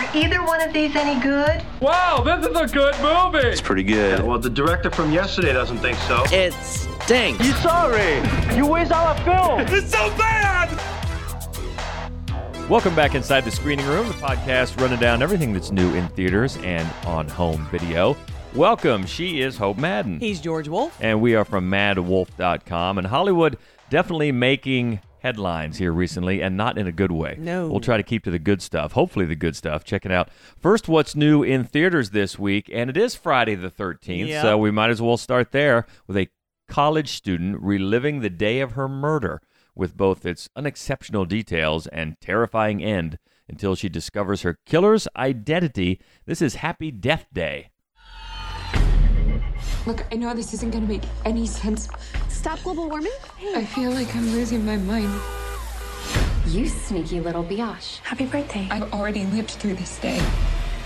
Are either one of these any good? Wow, this is a good movie. It's pretty good. Well, the director from yesterday doesn't think so. It stinks. You sorry? You waste all our film. It's so bad. Welcome back inside the screening room, the podcast running down everything that's new in theaters and on home video. Welcome. She is Hope Madden. He's George Wolf. and we are from madwolf.com. And Hollywood definitely making headlines here recently, and not in a good way. No. We'll try to keep to the good stuff, hopefully, the good stuff. Check it out. First, what's new in theaters this week, and it is Friday the 13th, Yeah. so we might as well start there with a college student reliving the day of her murder with both its unexceptional details and terrifying end until she discovers her killer's identity. This is Happy Death Day. Look, I know this isn't gonna make any sense. Stop global warming? I feel like I'm losing my mind. You sneaky little biatch. Happy birthday. I've already lived through this day.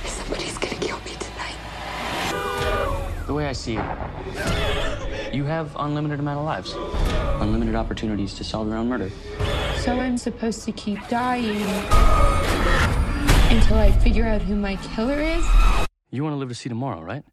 Somebody's gonna kill me tonight. The way I see it, you have unlimited amount of lives, unlimited opportunities to solve your own murder. So I'm supposed to keep dying until I figure out who my killer is? You want to live to see tomorrow, right?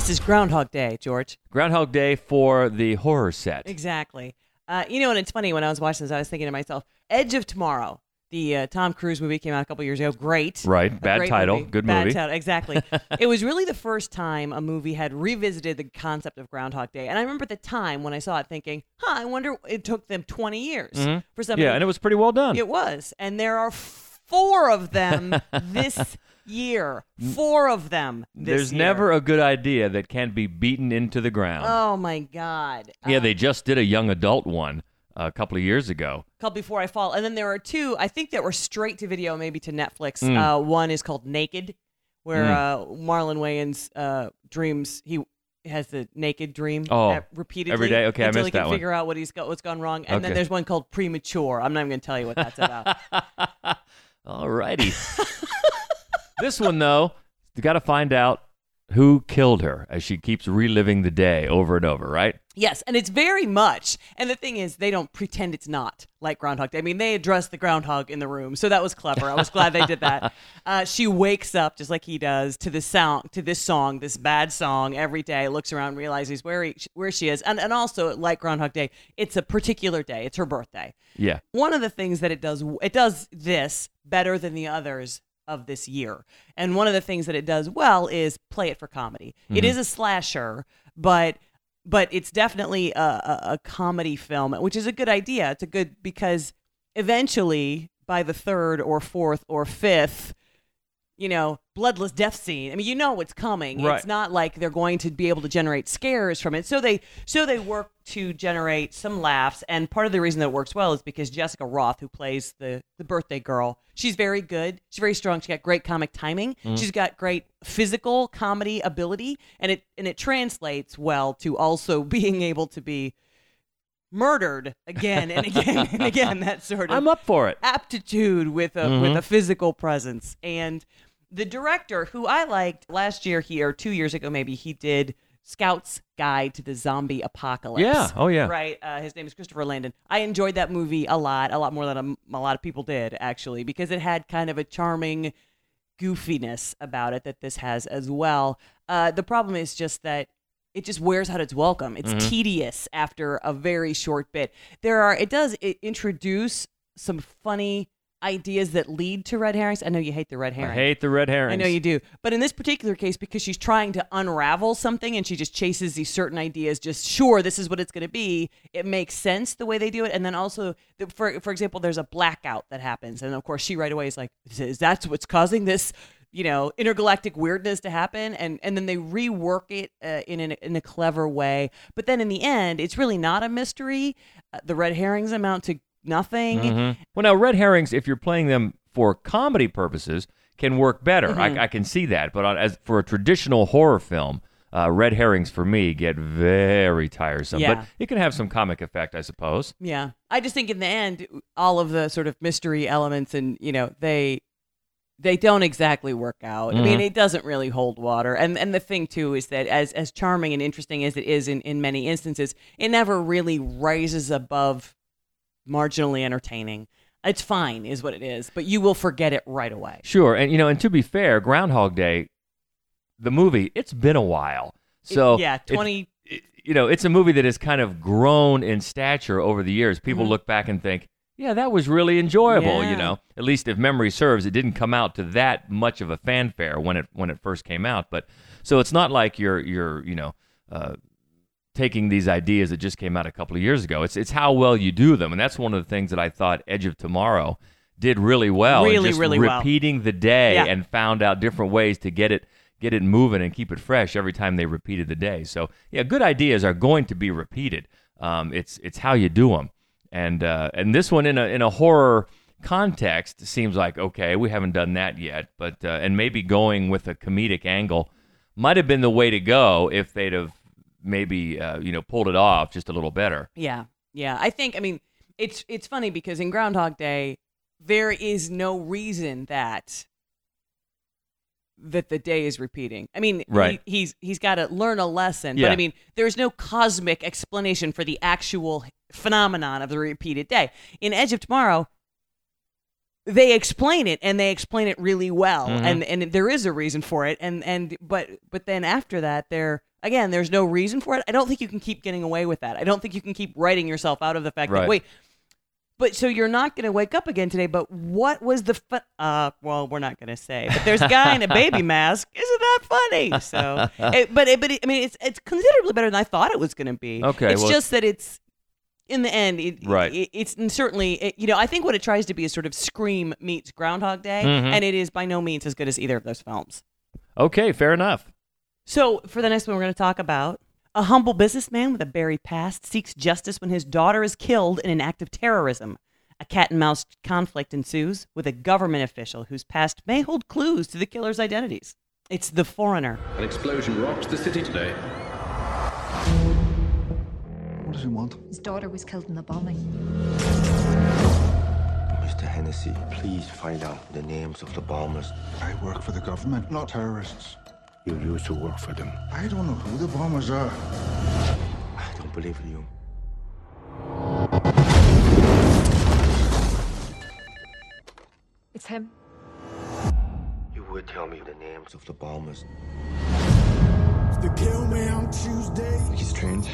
This is Groundhog Day, George. Groundhog Day for the horror set. Exactly. Uh, you know, and it's funny when I was watching this, I was thinking to myself, Edge of Tomorrow, the uh, Tom Cruise movie came out a couple years ago. Great. Right. Bad great title. movie. Good Bad movie. title. Exactly. it was really the first time a movie had revisited the concept of Groundhog Day. And I remember at the time when I saw it thinking, huh, I wonder it took them 20 years for somebody. Mm-hmm. Yeah, and it was pretty well done. It was. And there are four of them this year. Four of them There's year. never a good idea that can't be beaten into the ground. Oh, my God. yeah, Uh, they just did a young adult one a couple of years ago. called Before I Fall. And then there are two, I think that were straight to video, maybe to Netflix. Mm. Uh, one is called Naked, where uh, Marlon Wayans uh, dreams he has the naked dream Oh, uh, repeatedly every day? Okay, I until he can that one. figure out what he's got, what's gone wrong. And Okay. then there's one called Premature. I'm not even going to tell you what that's about. Alrighty. this one though, you got to find out who killed her as she keeps reliving the day over and over, right? yes, and it's very much. And the thing is, they don't pretend it's not like Groundhog Day. I mean, they address the groundhog in the room, so that was clever. I was glad they did that. Uh, she wakes up just like he does to this sound, to this song, this bad song every day. Looks around, realizes where he, where she is, and and also like Groundhog Day, it's a particular day. It's her birthday. Yeah. One of the things that it does, it does this better than the others of this year. And one of the things that it does well is play it for comedy. It mm-hmm. is a slasher, but but it's definitely a, a, a comedy film, which is a good idea. It's a good because eventually by the third or fourth or fifth, you know, bloodless death scene. I mean, you know what's coming. Right. It's not like they're going to be able to generate scares from it. So they so they work to generate some laughs. And part of the reason that it works well is because Jessica Rothe, who plays the the birthday girl, she's very good. She's very strong. She's got great comic timing. Mm-hmm. She's got great physical comedy ability, and it and it translates well to also being able to be murdered again and again and again. That sort of I'm up for it. aptitude with a with mm-hmm. a physical presence. And the director, who I liked last year, here, two years ago maybe, he did Scout's Guide to the Zombie Apocalypse. Yeah. Oh, yeah. Right. Uh, his name is Christopher Landon. I enjoyed that movie a lot, a lot more than a, a lot of people did actually, because it had kind of a charming goofiness about it that this has as well. Uh, the problem is just that it just wears out its welcome. It's Mm-hmm. tedious after a very short bit. There are it does it introduce some funny ideas that lead to red herrings. I know you hate the red herrings. I hate the red herrings. I know you do. But in this particular case, because she's trying to unravel something and she just chases these certain ideas, just sure, this is what it's going to be, it makes sense the way they do it. And then also, the, for, for example, there's a blackout that happens. And of course, she right away is like, is that what's causing this? You know, intergalactic weirdness to happen, and and then they rework it uh, in an, in a clever way. But then in the end, it's really not a mystery. Uh, the red herrings amount to nothing. Mhm. Well, now red herrings, if you're playing them for comedy purposes, can work better. Mm-hmm. I, I can see that. But on, as for a traditional horror film, uh, red herrings for me get very tiresome. Yeah. But it can have some comic effect, I suppose. Yeah. I just think in the end, all of the sort of mystery elements and, you know, they they don't exactly work out. I mean, Mhm. it doesn't really hold water. And and the thing too is that as as charming and interesting as it is in, in many instances, it never really rises above marginally entertaining. It's fine, is what it is, but you will forget it right away. Sure, and you know, and to be fair, Groundhog Day, the movie, it's been a while. So yeah, 20 it- you know, it's a movie that has kind of grown in stature over the years. People look back and think, yeah, that was really enjoyable. Mm-hmm. Yeah. You know, at least if memory serves, it didn't come out to that much of a fanfare when it when it first came out. But so it's not like you're you're you know. Uh, taking these ideas that just came out a couple of years ago. It's it's how well you do them, and that's one of the things that I thought Edge of Tomorrow did really well. Really, just really well. repeating the day Yeah. and found out different ways to get it get it moving and keep it fresh every time they repeated the day. So yeah, good ideas are going to be repeated. Um, it's it's how you do them, and uh, and this one in a in a horror context seems like okay, we haven't done that yet, but uh, and maybe going with a comedic angle might have been the way to go if they'd have maybe uh, you know pulled it off just a little better. Yeah, yeah. I think. I mean, it's it's funny because in Groundhog Day, there is no reason that that the day is repeating. I mean, Right. he, he's he's got to learn a lesson, but I mean, there's no cosmic explanation for the actual phenomenon of the repeated day. In Edge of Tomorrow, they explain it and they explain it really well Mhm. and and there is a reason for it and and but but then after that there again there's no reason for it i don't think you can keep getting away with that i don't think you can keep writing yourself out of the fact Right. that wait but so you're not going to wake up again today but what was the fu- uh well we're not going to say but there's a guy in a baby mask isn't that funny so it, but it, but it, i mean it's it's considerably better than i thought it was going to be Okay, it's well- just that it's in the end, it, Right. it- it's certainly, it, you know, I think what it tries to be is sort of Scream meets Groundhog Day, Mhm. and it is by no means as good as either of those films. Okay, fair enough. So, for the next one, we're going to talk about a humble businessman with a buried past seeks justice when his daughter is killed in an act of terrorism. A cat and mouse conflict ensues with a government official whose past may hold clues to the killer's identities. It's The Foreigner. An explosion rocks the city today. What does he want? His daughter was killed in the bombing. Mr. Hennessy, please find out the names of the bombers. I work for the government, not terrorists. You used to work for them. I don't know who the bombers are. I don't believe in you. It's him. You would tell me the names of the bombers. They kill me on Tuesday, He's trained.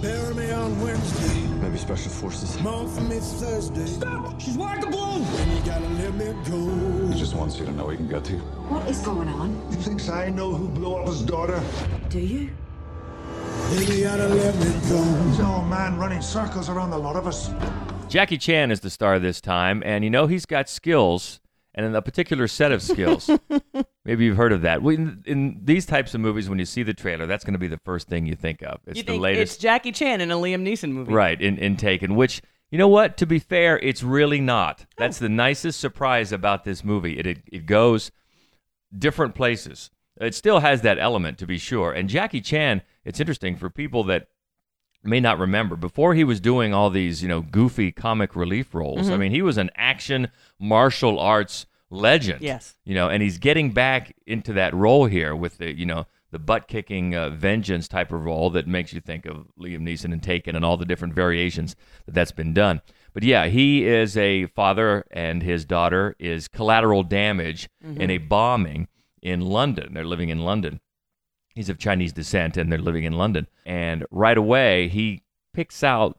Bury me on Wednesday, Maybe special forces. mourn for me Thursday. Stop! She's wired the balloon! And you gotta let me go. He just wants you to know he can get to you. What is going on? He thinks I know who blew up his daughter. Do you? Then you gotta let me go. He's an old man running circles around the lot of us. Jackie Chan is the star this time, and you know he's got skills and a particular set of skills. Maybe you've heard of that. We- In, in these types of movies, when you see the trailer, that's going to be the first thing you think of. It's you the latest, it's Jackie Chan in a Liam Neeson movie. right? In, in Taken, which you know what? To be fair, it's really not. Oh. That's the nicest surprise about this movie. It, it it goes different places. It still has that element, to be sure. And Jackie Chan, it's interesting for people that may not remember before he was doing all these you know goofy comic relief roles i Mhm. mean he was an action martial arts legend Yes. you know and he's getting back into that role here with the you know the butt kicking uh, vengeance type of role that makes you think of liam neeson and taken and all the different variations that that's been done but yeah he is a father and his daughter is collateral damage in Mhm. a bombing in london they're living in london He's of Chinese descent and they're living in London. And right away, he picks out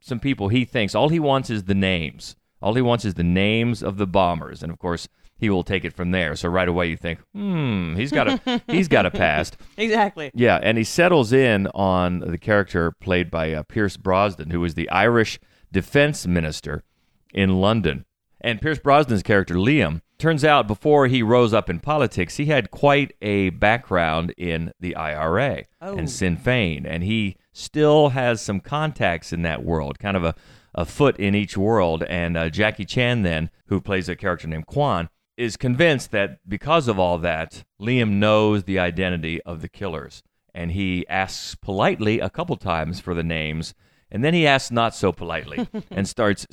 some people he thinks all he wants is the names. All he wants is the names of the bombers. And of course, he will take it from there. So right away, you think, hmm, he's got a he's got a past. Exactly. Yeah, and he settles in on the character played by uh, Pierce Brosnan, who is the Irish defense minister in London. And Pierce Brosnan's character, Liam, turns out before he rose up in politics, he had quite a background in the IRA Oh. and Sinn Féin. And he still has some contacts in that world, kind of a, a foot in each world. And uh, Jackie Chan, then, who plays a character named Kwan, is convinced that because of all that, Liam knows the identity of the killers. And he asks politely a couple times for the names, and then he asks not so politely and starts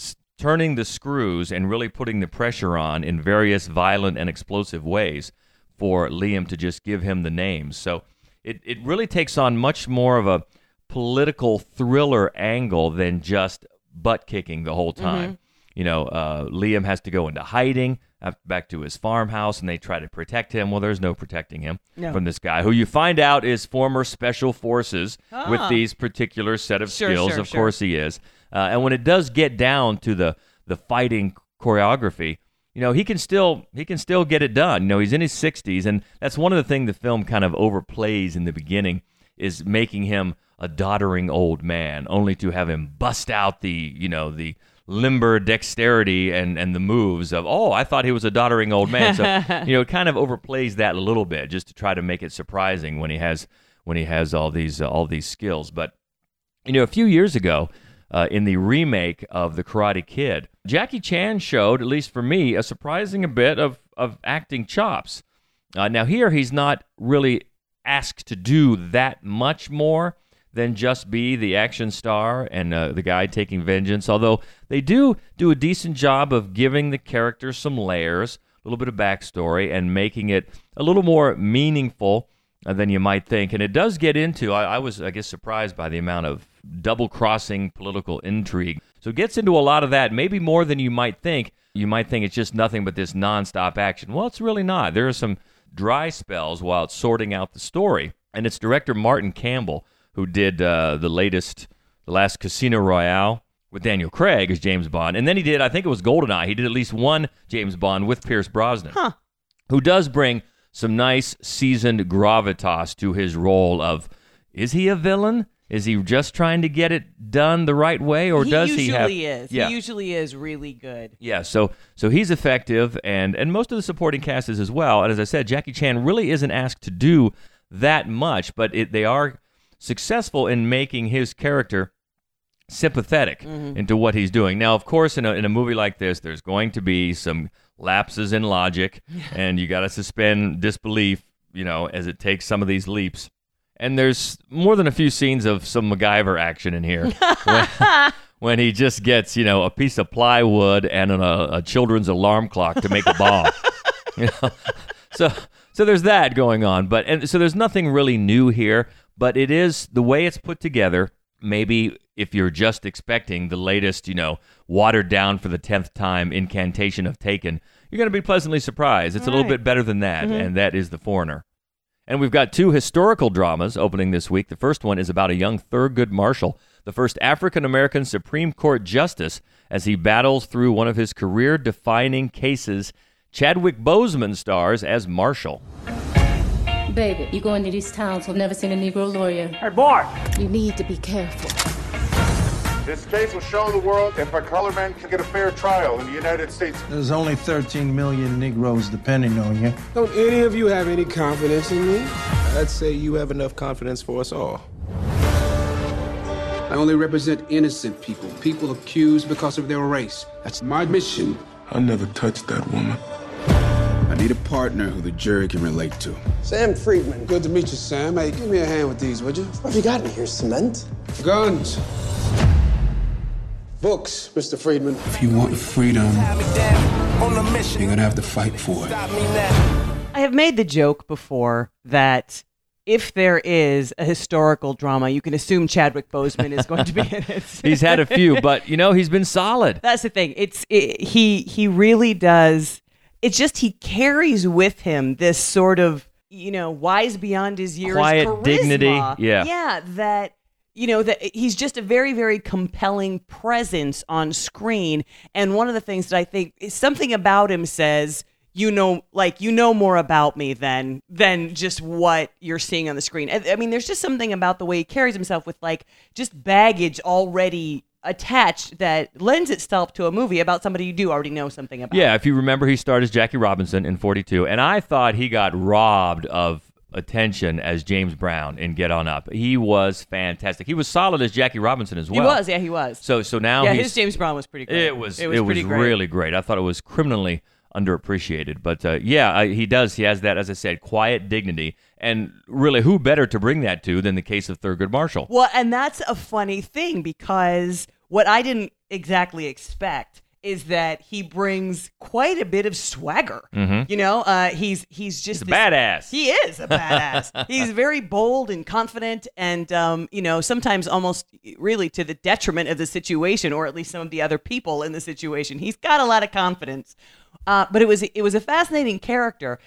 turning the screws and really putting the pressure on in various violent and explosive ways for Liam to just give him the names. So it, it really takes on much more of a political thriller angle than just butt kicking the whole time. you know, uh, Liam has to go into hiding back to his farmhouse, and they try to protect him. Well, there's no protecting him No. from this guy, who you find out is former special forces with Ah. these particular set of Sure, skills. sure, of sure. course, he is. Uh, and when it does get down to the the fighting choreography, you know, he can still he can still get it done. You know, he's in his 60s, and that's one of the things the film kind of overplays in the beginning is making him a doddering old man, only to have him bust out the you know the limber dexterity and and the moves of oh I thought he was a doddering old man. So you know, it kind of overplays that a little bit just to try to make it surprising when he has when he has all these uh, all these skills. But you know, a few years ago, uh, in the remake of The Karate Kid, Jackie Chan showed, at least for me, a surprising bit of, of acting chops. Uh, now, here he's not really asked to do that much more than just be the action star and uh, the guy taking vengeance, although they do do a decent job of giving the character some layers, a little bit of backstory, and making it a little more meaningful than you might think. And it does get into, I, I was, I guess, surprised by the amount of double crossing political intrigue. So it gets into a lot of that, maybe more than you might think. You might think it's just nothing but this nonstop action. Well, it's really not. There are some dry spells while it's sorting out the story. And it's director Martin Campbell who did uh, the latest, the last Casino Royale with Daniel Craig as James Bond. And then he did, I think it was Goldeneye. He did at least one James Bond with Pierce Brosnan Huh. who does bring some nice seasoned gravitas to his role of is he a villain? Is he just trying to get it done the right way or he does he have usually is. Yeah. He usually is really good. yeah, so so he's effective and and most of the supporting cast is as well. And as I said, Jackie Chan really isn't asked to do that much, but it, they are successful in making his character sympathetic Mm-hmm. into what he's doing. Now, of course, in a, in a movie like this, there's going to be some lapses in logic, and you got to suspend disbelief, you know, as it takes some of these leaps. And there's more than a few scenes of some MacGyver action in here. when, when he just gets, you know, a piece of plywood and an, a, a children's alarm clock to make a bomb. you know? So so there's that going on, but and so there's nothing really new here, but it is the way it's put together. Maybe if you're just expecting the latest, you know, watered down for the tenth time incantation of Taken, you're going to be pleasantly surprised. It's a little Right. bit better than that, Mhm. and that is The Foreigner. And we've got two historical dramas opening this week. The first one is about a young Thurgood Marshall, the first African American Supreme Court justice, as he battles through one of his career defining cases. Chadwick Boseman stars as Marshall. Baby, you go into these towns who've never seen a Negro lawyer. Hey, boy! You need to be careful. This case will show the world if a colored man can get a fair trial in the United States. There's only 13 million Negroes depending on you. Don't any of you have any confidence in me? I'd say you have enough confidence for us all. I only represent innocent people, people accused because of their race. That's my mission. I never touched that woman. I need a partner who the jury can relate to. Sam Friedman. Good to meet you, Sam. Hey, give me a hand with these, would you? What have you got in here? Cement? Guns. Books, Mr. Friedman. If you want freedom, you're gonna have to fight for it. I have made the joke before that if there is a historical drama, you can assume Chadwick Boseman is going to be in it. He's had a few, but you know he's been solid. That's the thing. It's it, he he really does. It's just he carries with him this sort of you know wise beyond his years, Quiet charisma. dignity, yeah. yeah. That you know that he's just a very very compelling presence on screen. And one of the things that I think is something about him says. You know, like you know more about me than than just what you're seeing on the screen. I, I mean, there's just something about the way he carries himself with like just baggage already attached that lends itself to a movie about somebody you do already know something about. Yeah, if you remember, he starred as Jackie Robinson in 42, and I thought he got robbed of attention as James Brown in Get On Up. He was fantastic. He was solid as Jackie Robinson as well. He was, yeah, he was. So so now yeah, his James Brown was pretty great. It was it it was, was, great. really great. I thought it was criminally underappreciated, but uh, yeah, I, he does. He has that, as I said, quiet dignity, and really, who better to bring that to than the case of Thurgood Marshall? Well, and that's a funny thing because what I didn't exactly expect is that he brings quite a bit of swagger. Mhm. You know, uh, he's he's just He's a this- badass. He is a badass. he's very bold and confident, and um, you know, sometimes almost really to the detriment of the situation, or at least some of the other people in the situation. He's got a lot of confidence, uh, but it was it was a fascinating character.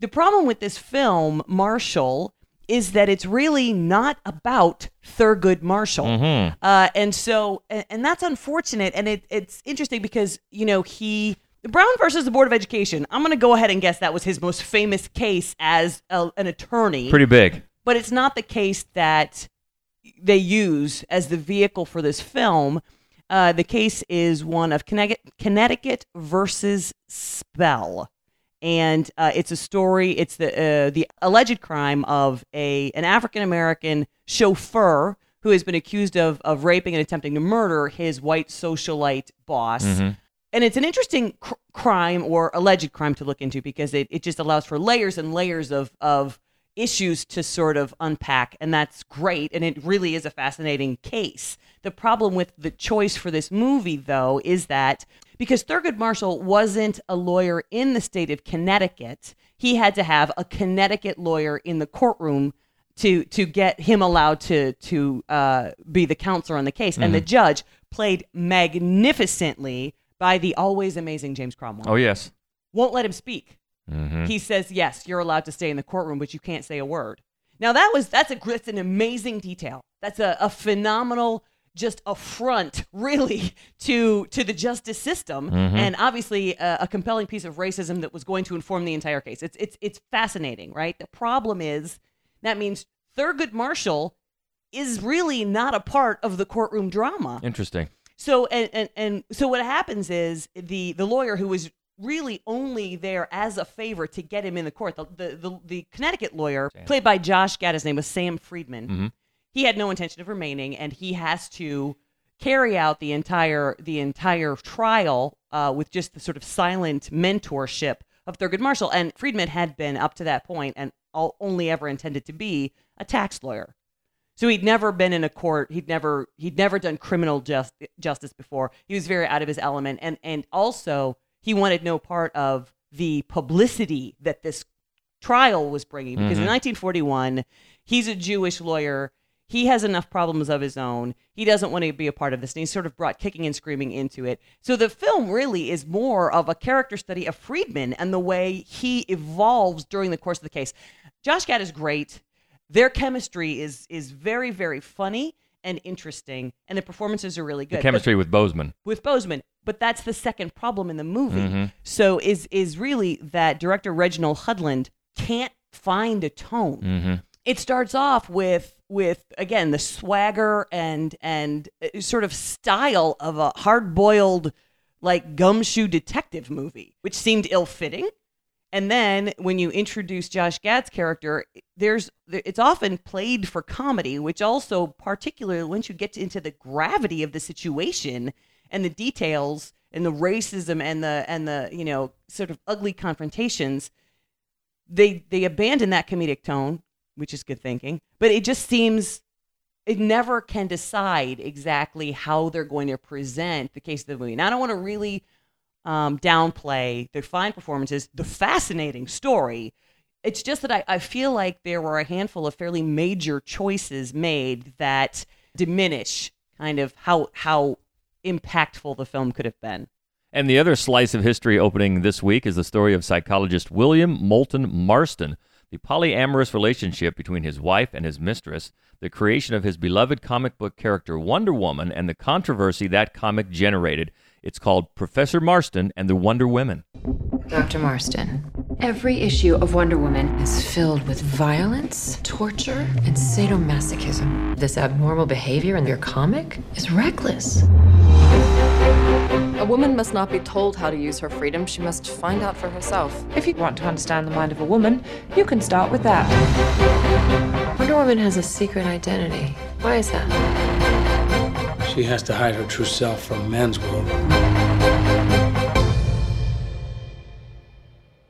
The problem with this film, Marshall, is that it's really not about Thurgood Marshall. Mhm. Uh, and so, and, and that's unfortunate. And it, it's interesting because, you know, he, Brown versus the Board of Education, I'm going to go ahead and guess that was his most famous case as a, an attorney. Pretty big. But it's not the case that they use as the vehicle for this film. Uh, the case is one of Connecticut, Connecticut versus Spell, and uh, it's a story. It's the uh, the alleged crime of a an African American chauffeur who has been accused of of raping and attempting to murder his white socialite boss. Mhm. And it's an interesting cr- crime or alleged crime to look into because it, it just allows for layers and layers of, of issues to sort of unpack. And that's great. And it really is a fascinating case. The problem with the choice for this movie, though, is that because Thurgood Marshall wasn't a lawyer in the state of Connecticut, he had to have a Connecticut lawyer in the courtroom to to get him allowed to to uh, be the counselor on the case. And the Mhm. judge played magnificently by the always amazing James Cromwell. Oh yes. Won't let him speak. Mhm. He says, "Yes, you're allowed to stay in the courtroom, but you can't say a word." Now that was that's a that's an amazing detail. That's a, a phenomenal just affront really to to the justice system Mhm. and obviously a, a compelling piece of racism that was going to inform the entire case. It's it's it's fascinating, right? The problem is that means Thurgood Marshall is really not a part of the courtroom drama. Interesting. So and, and and so what happens is the the lawyer who was really only there as a favor to get him in the court. The the the, the Connecticut lawyer played by Josh Gad, his name was Sam Friedman. Mhm. He had no intention of remaining, and he has to carry out the entire the entire trial uh, with just the sort of silent mentorship of Thurgood Marshall. And Friedman had been up to that point and all, only ever intended to be a tax lawyer. So he'd never been in a court. He'd never he'd never done criminal just, justice before. He was very out of his element, and and also he wanted no part of the publicity that this trial was bringing because in Mhm. 1941 he's a Jewish lawyer. He has enough problems of his own. He doesn't want to be a part of this, and he's sort of brought kicking and screaming into it. So the film really is more of a character study of Friedman and the way he evolves during the course of the case. Josh Gad is great their chemistry is is very very funny and interesting and the performances are really good The chemistry with Boseman. With boseman but that's the second problem in the movie Mhm. so is is really that director reginald hudlin can't find a tone Mm-hmm. it starts off with with again the swagger and and uh, sort of style of a hard-boiled like gumshoe detective movie which seemed ill-fitting and then when you introduce Josh Gad's character, there's it's often played for comedy, which also particularly once you get into the gravity of the situation and the details and the racism and the and the you know sort of ugly confrontations, they they abandon that comedic tone, which is good thinking. But it just seems it never can decide exactly how they're going to present the case of the movie. And I don't want to really um, downplay the fine performances, the fascinating story. It's just that I, I feel like there were a handful of fairly major choices made that diminish kind of how how impactful the film could have been. And the other slice of history opening this week is the story of psychologist William Moulton Marston, the polyamorous relationship between his wife and his mistress, the creation of his beloved comic book character Wonder Woman, and the controversy that comic generated. It's called Professor Marston and the Wonder Women. Dr. Marston, every issue of Wonder Woman is filled with violence, torture, and sadomasochism. This abnormal behavior in your comic is reckless. A woman must not be told how to use her freedom. She must find out for herself. If you want to understand the mind of a woman, you can start with that. Wonder Woman has a secret identity. Why is that? She has to hide her true self from man's world.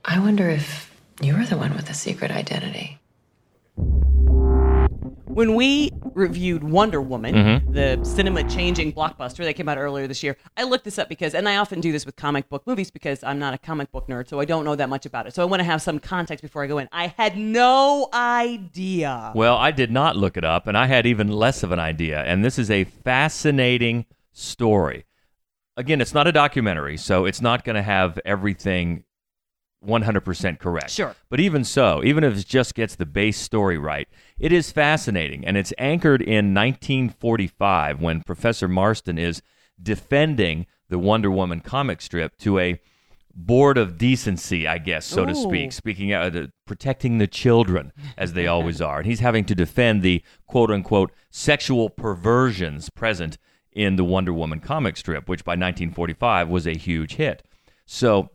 I wonder if you're the one with the secret identity. when we reviewed Wonder Woman, Mhm. the cinema changing blockbuster that came out earlier this year, I looked this up because, and I often do this with comic book movies because I'm not a comic book nerd, so I don't know that much about it. So I want to have some context before I go in. I had no idea. Well, I did not look it up, and I had even less of an idea. And this is a fascinating story. Again, it's not a documentary, so it's not going to have everything 100% correct. Sure. But even so, even if it just gets the base story right, it is fascinating. And it's anchored in 1945 when Professor Marston is defending the Wonder Woman comic strip to a board of decency, I guess, so to speak, speaking out, uh, the, protecting the children, as they always are. And he's having to defend the quote unquote sexual perversions present in the Wonder Woman comic strip, which by 1945 was a huge hit. So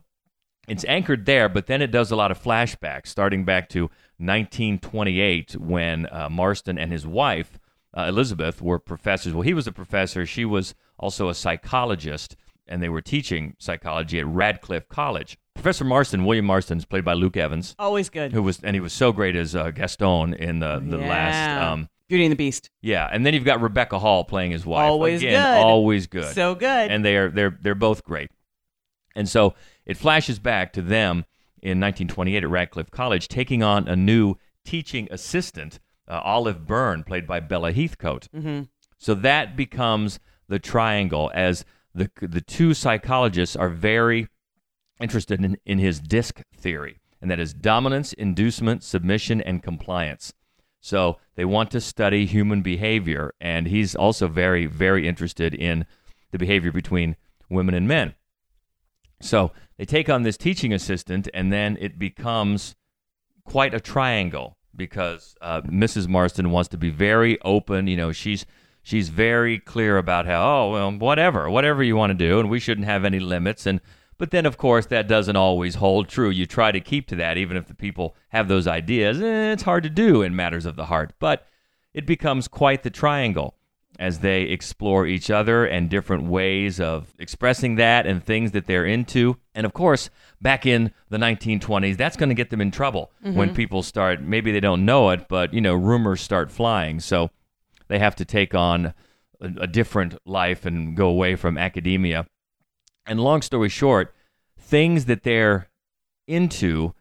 it's anchored there, but then it does a lot of flashbacks, starting back to 1928 when uh, Marston and his wife, uh, Elizabeth, were professors. Well, he was a professor, she was also a psychologist, and they were teaching psychology at Radcliffe College. Professor Marston, William Marston, is played by Luke Evans. Always good. Who was and he was so great as uh, Gaston in the the last um, Beauty and the Beast. yeah, and then you've got Rebecca Hall playing his wife. Always Again, good. Always good. So good. And they are they're they're both great. And so it flashes back to them in 1928 at Radcliffe College taking on a new teaching assistant, uh, Olive Byrne, played by Bella Heathcote. Mhm. So that becomes the triangle as the the two psychologists are very interested in, in his disc theory, and that is dominance, inducement, submission, and compliance. So they want to study human behavior, and he's also very, very interested in the behavior between women and men. So they take on this teaching assistant, and then it becomes quite a triangle because uh, Mrs. Marston wants to be very open. You know, she's she's very clear about how oh well whatever whatever you want to do, and we shouldn't have any limits. And but then of course that doesn't always hold true. You try to keep to that, even if the people have those ideas. Eh, it's hard to do in matters of the heart, but it becomes quite the triangle as they explore each other and different ways of expressing that and things that they're into. And of course, back in the 1920s, that's going to get them in trouble when Mhm. people start, maybe they don't know it, but, you know, rumors start flying. So they have to take on a, a different life and go away from academia. And long story short, things that they're into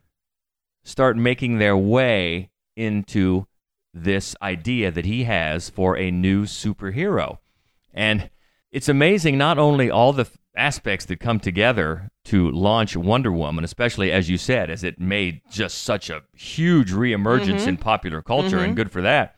start making their way into this idea that he has for a new superhero. And it's amazing not only all the aspects that come together to launch Wonder Woman, especially as you said, as it made just such a huge reemergence Mhm. in popular culture, Mhm. and good for that.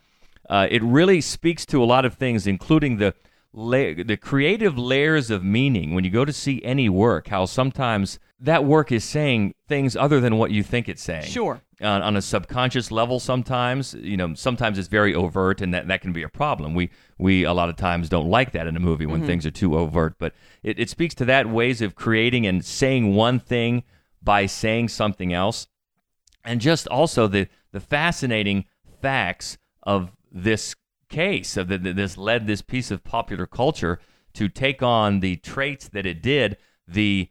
Uh, it really speaks to a lot of things, including the la- the creative layers of meaning. When you go to see any work, how sometimes that work is saying things other than what you think it's saying Sure. on, on a subconscious level sometimes you know sometimes it's very overt and that, that can be a problem we we a lot of times don't like that in a movie when Mhm. things are too overt but it, it speaks to that ways of creating and saying one thing by saying something else and just also the the fascinating facts of this case of the- this led this piece of popular culture to take on the traits that it did the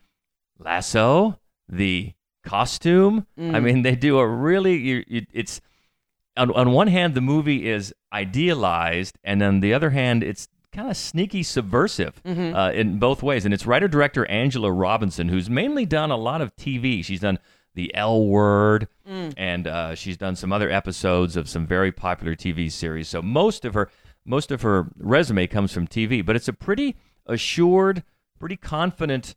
lasso the costume i Mm. mean they do a really you, you, it's on, on one hand the movie is idealized and on the other hand it's kind of sneaky subversive Mhm. uh, in both ways and it's writer director angela robinson who's mainly done a lot of tv she's done the l word Mm. and uh, she's done some other episodes of some very popular tv series so most of her most of her resume comes from tv but it's a pretty assured pretty confident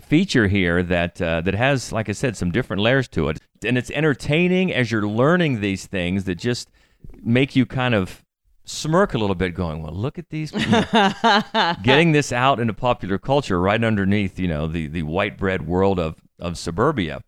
feature here that uh, that has, like I said, some different layers to it, and it's entertaining as you're learning these things that just make you kind of smirk a little bit, going, "Well, look at these." getting this out into popular culture right underneath, you know, the the white bread world of of suburbia,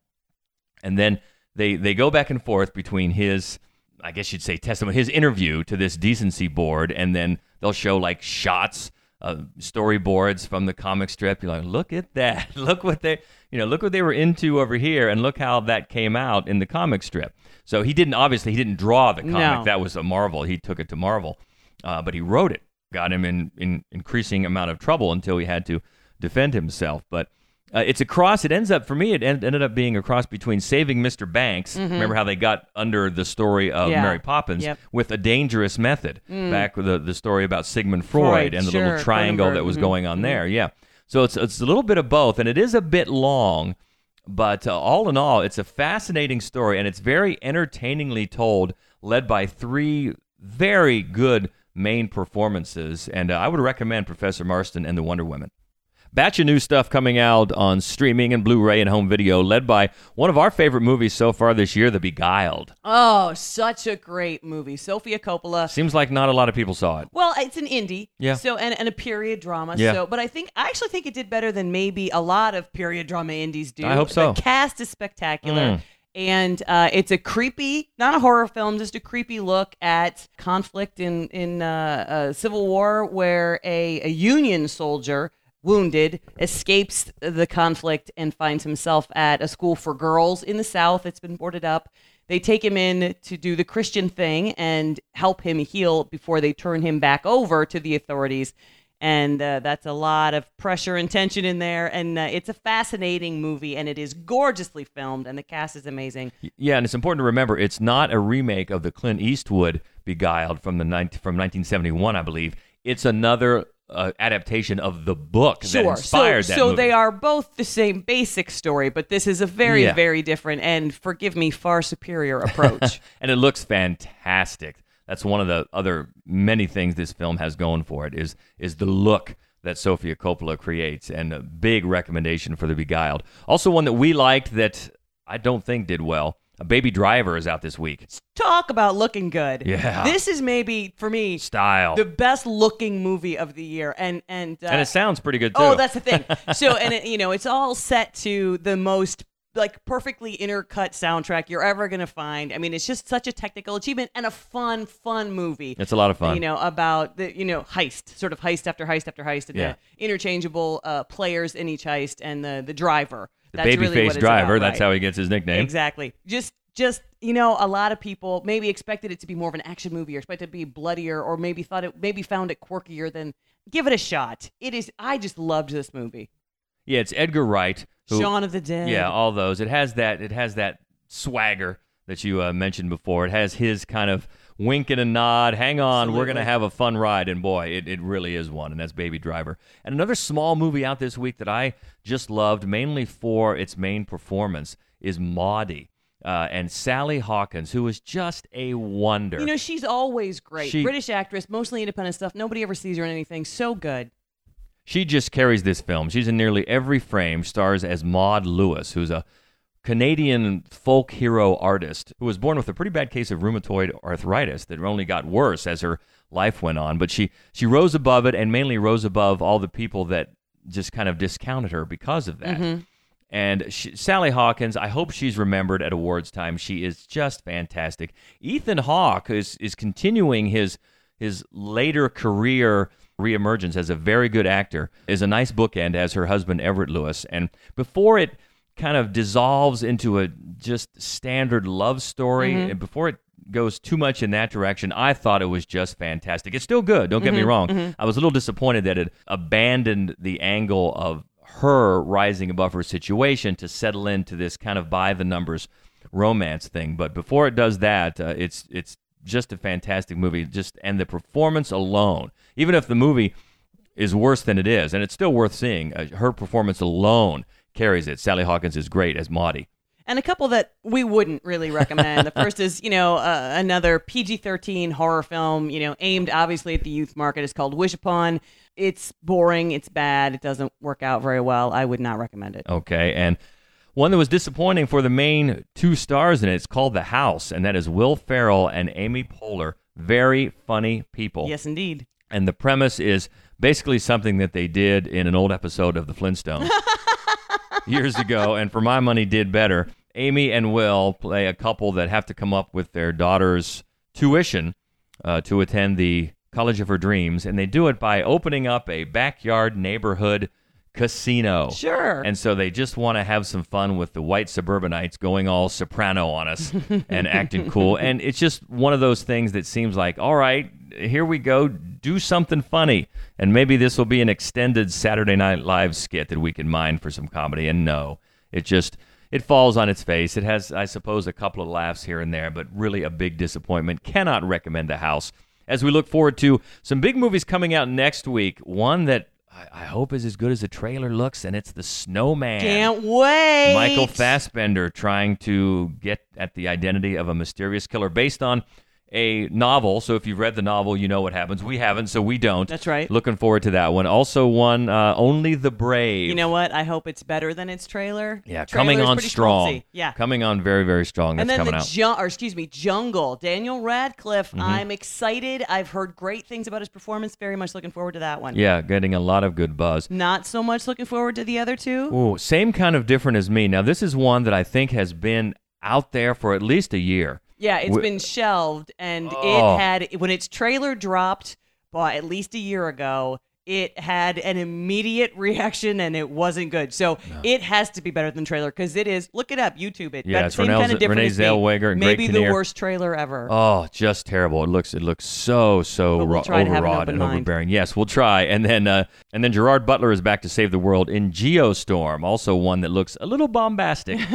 and then they they go back and forth between his. I guess you'd say testimony, his interview to this decency board, and then they'll show like shots uh, storyboards from the comic strip. You're like, look at that. look what they, you know, look what they were into over here, and look how that came out in the comic strip. So he didn't obviously he didn't draw the comic. No. That was a Marvel. He took it to Marvel, uh, but he wrote it. Got him in in increasing amount of trouble until he had to defend himself. But Uh, it's a cross. It ends up for me. It en- ended up being a cross between Saving Mr. Banks. Mhm. Remember how they got under the story of Yeah. Mary Poppins Yep. with a dangerous method. Mm. Back with the, the story about Sigmund Freud, Freud, and the sure, little triangle that was mhm, going on mhm. there. Yeah. So it's it's a little bit of both, and it is a bit long. But uh, all in all, it's a fascinating story, and it's very entertainingly told, led by three very good main performances. And uh, I would recommend Professor Marston and the Wonder Women. Batch of new stuff coming out on streaming and Blu-ray and home video, led by one of our favorite movies so far this year, The Beguiled. Oh, such a great movie. Sofia Coppola. Seems like not a lot of people saw it. Well, it's an indie. Yeah. So and, and a period drama. Yeah. So but I think I actually think it did better than maybe a lot of period drama indies do. I hope so. The cast is spectacular. Mm. And uh, it's a creepy, not a horror film, just a creepy look at conflict in in uh, uh, Civil War, where a, a Union soldier wounded escapes the conflict and finds himself at a school for girls in the South. It's been boarded up. They take him in to do the Christian thing and help him heal before they turn him back over to the authorities. And uh, that's a lot of pressure and tension in there. And uh, it's a fascinating movie, and it is gorgeously filmed, and the cast is amazing. Yeah, and it's important to remember it's not a remake of the Clint Eastwood Beguiled from the 19, from 1971, I believe. It's another uh, adaptation of the book that inspired so, that so movie. they are both the same basic story, but this is a very, Yeah. very different and, forgive me, far superior approach. and it looks fantastic. That's one of the other many things this film has going for it is is the look that Sofia Coppola creates, and a big recommendation for The Beguiled. Also, one that we liked that I don't think did well. A Baby Driver is out this week. Talk about looking good. Yeah. This is maybe, for me, Style. the best looking movie of the year. And, and, uh, and it sounds pretty good too. Oh, that's the thing. So, and it, you know, it's all set to the most like perfectly intercut soundtrack you're ever gonna find. I mean, it's just such a technical achievement and a fun, fun movie. It's a lot of fun. You know about the you know heist, sort of heist after heist after heist, and Yeah. the interchangeable uh, players in each heist, and the the driver. the That's really babyface what driver. about, That's right. how he gets his nickname. Exactly. Just just you know, a lot of people maybe expected it to be more of an action movie or expected it to be bloodier or maybe thought it maybe found it quirkier than give it a shot. It is I just loved this movie. Yeah, it's Edgar Wright. Who- Shaun of the Dead. Yeah, all those. It has that. It has that swagger that you uh, mentioned before. It has his kind of wink and a nod. Hang on, we're gonna have a fun ride, and boy, it, it really is one. And that's Baby Driver. And another small movie out this week that I just loved, mainly for its main performance, is Maudie. Uh, and Sally Hawkins, who is just a wonder. You know, she's always great. She- British actress, mostly independent stuff. Nobody ever sees her in anything. So good. She just carries this film. She's in nearly every frame, stars as Maud Lewis, who's a Canadian folk hero artist who was born with a pretty bad case of rheumatoid arthritis that only got worse as her life went on. But she, she rose above it and mainly rose above all the people that just kind of discounted her because of that. Mhm. And she, Sally Hawkins, I hope she's remembered at awards time. She is just fantastic. Ethan Hawke is is continuing his his later career reemergence as a very good actor. Is a nice bookend as her husband Everett Lewis. And before it kind of dissolves into a just standard love story, Mhm. and before it goes too much in that direction, I thought it was just fantastic. It's still good. Don't get me Mhm, wrong. mhm. I was a little disappointed that it abandoned the angle of her rising above her situation to settle into this kind of by the numbers romance thing. But before it does that, uh, it's it's just a fantastic movie. Just and the performance alone, even if the movie is worse than it is, and it's still worth seeing, uh, her performance alone carries it. Sally Hawkins is great as Maudie. And a couple that we wouldn't really recommend. the first is, you know, uh, another PG 13 horror film, you know, aimed obviously at the youth market. It's called Wish Upon. It's boring. It's bad. It doesn't work out very well. I would not recommend it. Okay, and one that was disappointing for the main two stars in it. It's called The House, and that is Will Ferrell and Amy Poehler. Very funny people. Yes, indeed. And the premise is basically something that they did in an old episode of The Flintstones years ago, and for my money, did better. Amy and Will play a couple that have to come up with their daughter's tuition uh, to attend the college of her dreams, and they do it by opening up a backyard neighborhood Casino. Sure. And so they just want to have some fun with the white suburbanites going all soprano on us and acting cool. And it's just one of those things that seems like, all right, here we go, do something funny. And maybe this will be an extended Saturday Night Live skit that we can mine for some comedy. And no, it just it falls on its face. It has, I suppose, a couple of laughs here and there, but really a big disappointment. Cannot recommend The House. As we look forward to some big movies coming out next week, one that I, I hope is as good as the trailer looks, and it's The Snowman. Can't wait. Michael Fassbender trying to get at the identity of a mysterious killer based on a novel. So if you've read the novel, you know what happens. We haven't, so we don't. That's right. Looking forward to that one. Also, one uh, Only the Brave. You know what? I hope it's better than its trailer. Yeah, coming on strong. schmaltzy. Yeah. coming on very, very strong. That's and then coming the out. ju- or excuse me, Jungle. Daniel Radcliffe. Mhm. I'm excited. I've heard great things about his performance. Very much looking forward to that one. yeah, getting a lot of good buzz. Not so much looking forward to the other two. Ooh, same kind of different as me. Now, this is one that I think has been out there for at least a year. Yeah, it's been shelved, and Oh. it had when its trailer dropped, well, at least a year ago. It had an immediate reaction, and it wasn't good. So it has to be better than trailer because it is. Look it up, YouTube it. Yeah, That it's same Renee kind of different Renee. Zellweger and maybe the worst trailer ever. Oh, just terrible. It looks it looks so so we'll ro- overwrought and mind. overbearing. Yes, we'll try. And then uh, and then Gerard Butler is back to save the world in Geostorm, also one that looks a little bombastic.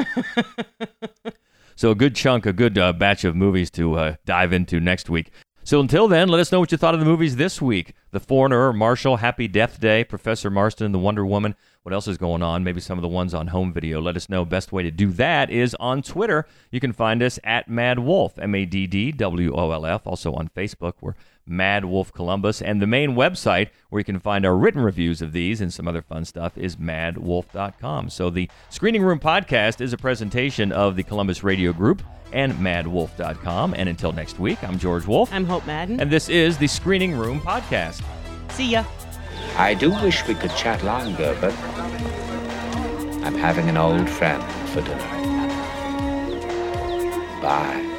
so a good chunk, a good uh, batch of movies to uh, dive into next week. So until then, let us know what you thought of the movies this week. The Foreigner, Marshall, Happy Death Day, Professor Marston, The Wonder Woman. What else is going on? Maybe some of the ones on home video. Let us know. Best way to do that is on Twitter. You can find us at MaddWolf, M A D D W O L F. Also on Facebook, we're MaddWolf Columbus. And the main website where you can find our written reviews of these and some other fun stuff is maddwolf.com. So the Screening Room podcast is a presentation of the Columbus Radio Group and maddwolf.com. And until next week, I'm George Wolf. I'm Hope Madden. And this is the Screening Room podcast. See ya. I do wish we could chat longer, but I'm having an old friend for dinner. Bye.